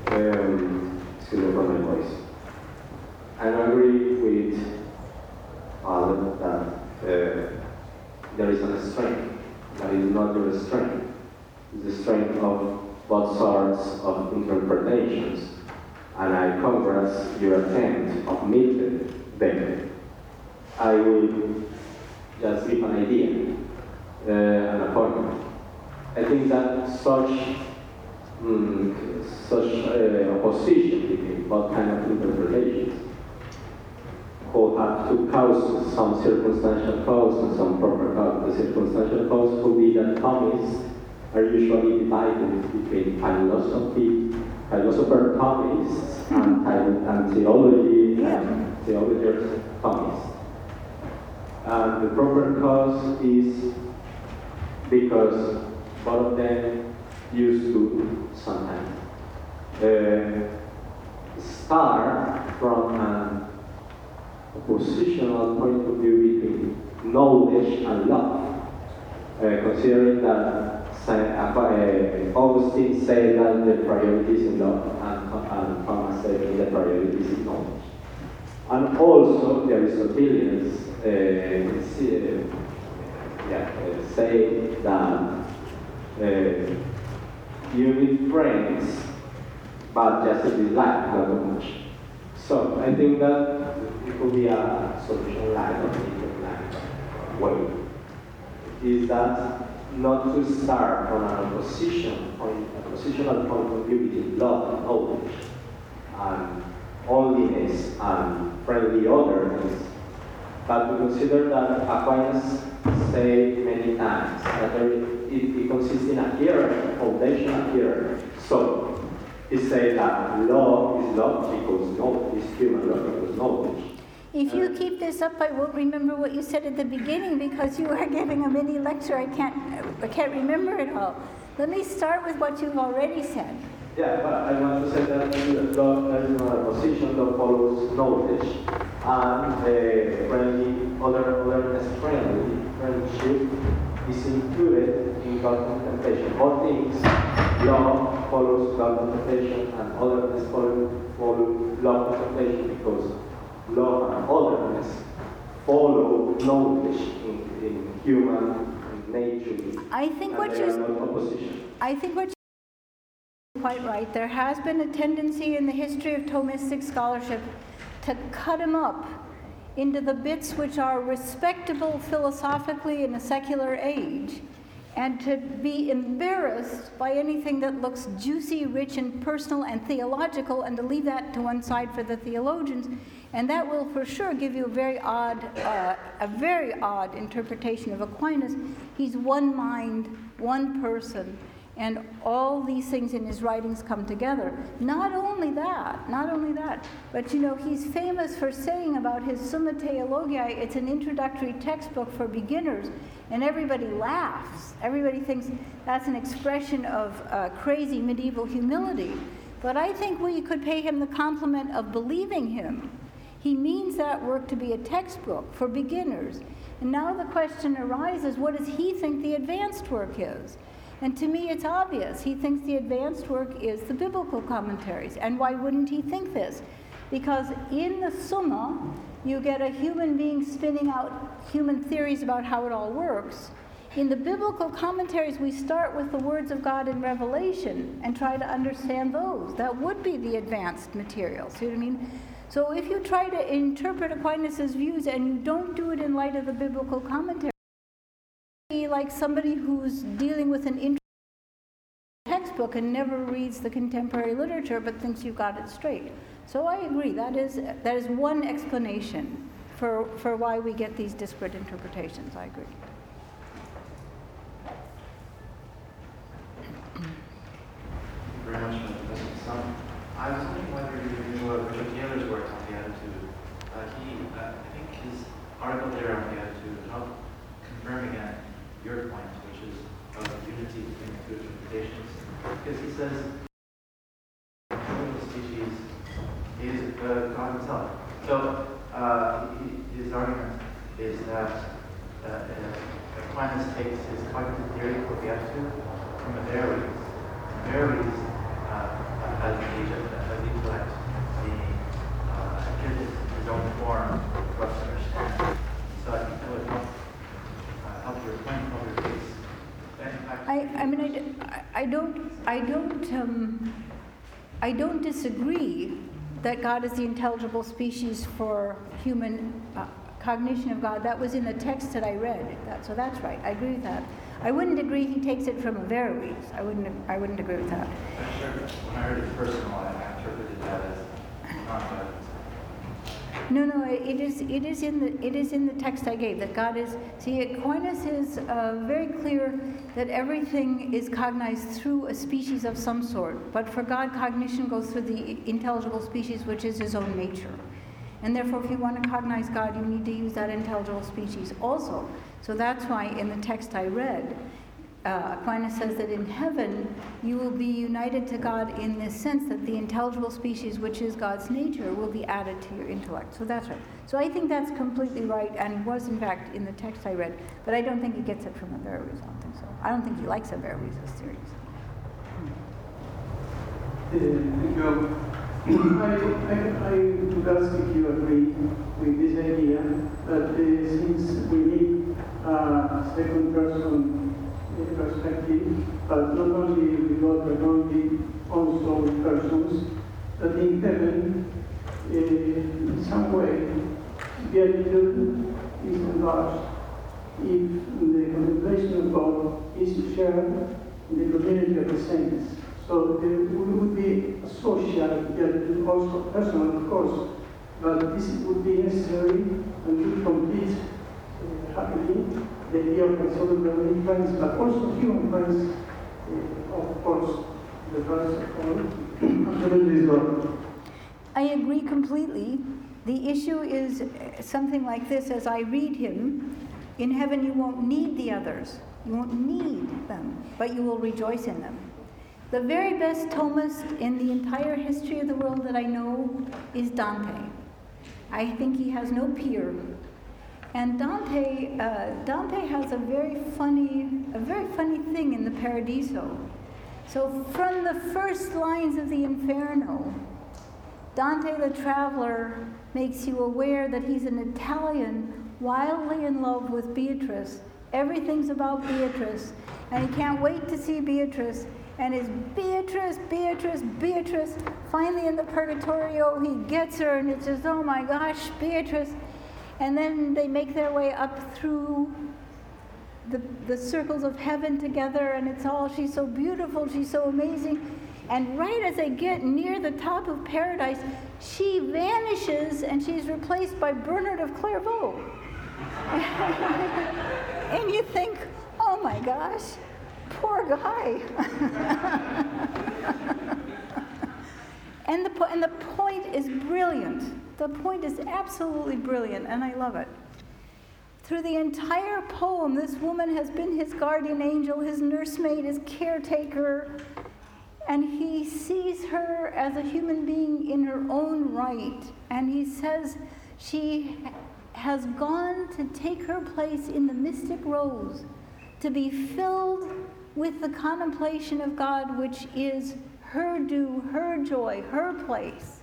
Um, excuse my voice. I agree with Father that uh, there is a strength that is not your strength. It's the strength of both sorts of interpretations. And I congrats your attempt of meeting them. I will just give an idea, uh, an appointment. I think that such mm, such uh, opposition between both kind of interpretations who have two causes, some circumstantial cause and some proper cause. The circumstantial cause would be that Thomists are usually divided between philosophy, philosopher Thomists and, and theology and theologers Thomists. And the proper cause is because both of them used to sometimes uh, start from oppositional point of view between knowledge and love, uh, considering that Saint, uh, Augustine said that the priority is in love and, and Thomas said that the priority is in knowledge. And also the Aristotelians uh, uh, yeah, uh, say that uh, you need friends, but just in this life, not much. So I think that it could be a solution like a different like way. Is that not to start from an opposition point, a positional point of view between love and knowledge, and holiness and friendly otherness, but to consider that Aquinas said many times that there, it, it consists in a hierarchy, foundational hierarchy. So he said that law is love because knowledge is human law because knowledge. If you keep this up, I won't remember what you said at the beginning because you are giving a mini lecture. I can't, I can't remember it all. Let me start with what you've already said. Yeah, but I want to say that love is not a position that follows knowledge and uh, friendly, other otherness friendly friendship is included in God contemplation. All things, love follows God contemplation and otherness follow, follow love contemplation because love and otherness follow knowledge in, in human nature. I think what you. I think what you're quite right. There has been a tendency in the history of Thomistic scholarship to cut him up into the bits which are respectable philosophically in a secular age and to be embarrassed by anything that looks juicy, rich, and personal and theological, and to leave that to one side for the theologians. And that will for sure give you a very odd, uh, a very odd interpretation of Aquinas. He's one mind, one person, and all these things in his writings come together. Not only that, not only that, but you know, he's famous for saying about his Summa Theologiae, it's an introductory textbook for beginners, and everybody laughs. Everybody thinks that's an expression of uh, crazy medieval humility. But I think we could pay him the compliment of believing him. He means that work to be a textbook for beginners. And now the question arises what does he think the advanced work is? And to me, it's obvious. He thinks the advanced work is the biblical commentaries. And why wouldn't he think this? Because in the Summa, you get a human being spinning out human theories about how it all works. In the biblical commentaries, we start with the words of God in Revelation and try to understand those. That would be the advanced material. See what I mean? So if you try to interpret Aquinas' views and you don't do it in light of the biblical commentary, like somebody who's dealing with an textbook and never reads the contemporary literature but thinks you've got it straight. So I agree, that is, that is one explanation for, for why we get these disparate interpretations. I agree. I was wondering whether you knew of Richard Taylor's work on beatitude. Uh, he, uh, I think his article there on beatitude helped confirm again your point, which is of unity between the two interpretations. Because he says the species is uh, God himself. So uh, his argument is that uh, Aquinas takes his cognitive theory of beatitude from Averroes. Averroes uh, as the as the intellect being uh, gives it his own form for us to understand. So I think that would help uh, help your point, help your case I, I mean, I d- I, don't, I don't, um, I don't disagree that God is the intelligible species for human uh, cognition of God. That was in the text that I read. That, so that's right. I agree with that. I wouldn't agree he takes it from Averroes. I wouldn't, I wouldn't agree with that. When I heard it personal, I interpreted that as No, no, it is, it is in the, it is in the text I gave, that God is, see, Aquinas is uh, very clear that everything is cognized through a species of some sort, but for God, cognition goes through the intelligible species, which is his own nature. And therefore, if you want to cognize God, you need to use that intelligible species also. So that's why in the text I read, uh, Aquinas says that in heaven you will be united to God in this sense that the intelligible species, which is God's nature, will be added to your intellect. So that's right. So I think that's completely right and was in fact in the text I read, but I don't think he gets it from Averroes. I don't think so. I don't think he likes Averroes' theories. Uh, Thank you. I, I, I would ask if you agree with this idea that uh, since we need a second person perspective, but not only with God, but only also with persons, that in heaven, uh, in some way, beatitude is enlarged if the contemplation of God is shared in the community of the saints. So there would be social, yet also personal, of course, but this would be necessary and would complete uh, happily the idea of friends, but also human friends, uh, of course, the of. I agree completely. The issue is uh, something like this as I read him in heaven, you won't need the others, you won't need them, but you will rejoice in them. The very best Thomist in the entire history of the world that I know is Dante. I think he has no peer. And Dante, uh, Dante has a very funny, a very funny thing in the Paradiso. So from the first lines of the Inferno, Dante the Traveler makes you aware that he's an Italian wildly in love with Beatrice. Everything's about Beatrice, and he can't wait to see Beatrice. And it's Beatrice, Beatrice, Beatrice. Finally, in the Purgatorio, he gets her, and it's just, oh my gosh, Beatrice. And then they make their way up through the, the circles of heaven together, and it's all, she's so beautiful, she's so amazing. And right as they get near the top of paradise, she vanishes and she's replaced by Bernard of Clairvaux. and you think, oh my gosh, poor guy. and, the, and the point is brilliant. The point is absolutely brilliant, and I love it. Through the entire poem, this woman has been his guardian angel, his nursemaid, his caretaker, and he sees her as a human being in her own right. And he says she has gone to take her place in the mystic rose, to be filled with the contemplation of God, which is her due, her joy, her place.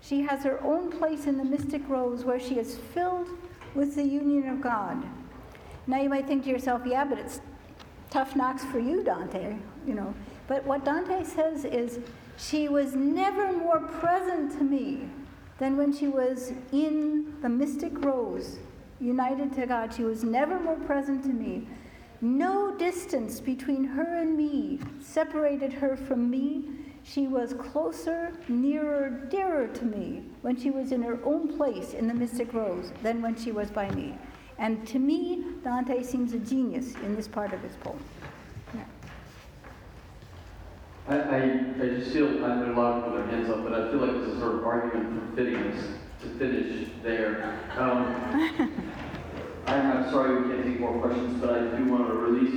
She has her own place in the mystic rose where she is filled with the union of God. Now you might think to yourself, yeah, but it's tough knocks for you, Dante, you know. But what Dante says is, she was never more present to me than when she was in the mystic rose, united to God. She was never more present to me. No distance between her and me separated her from me. She was closer, nearer, dearer to me when she was in her own place in the mystic rose than when she was by me. And to me, Dante seems a genius in this part of his poem. Yeah. I, I, I just feel, I know a lot of people their hands up, but I feel like this is sort of argument for fittingness to finish there. Um, I'm sorry we can't take more questions, but I do want to release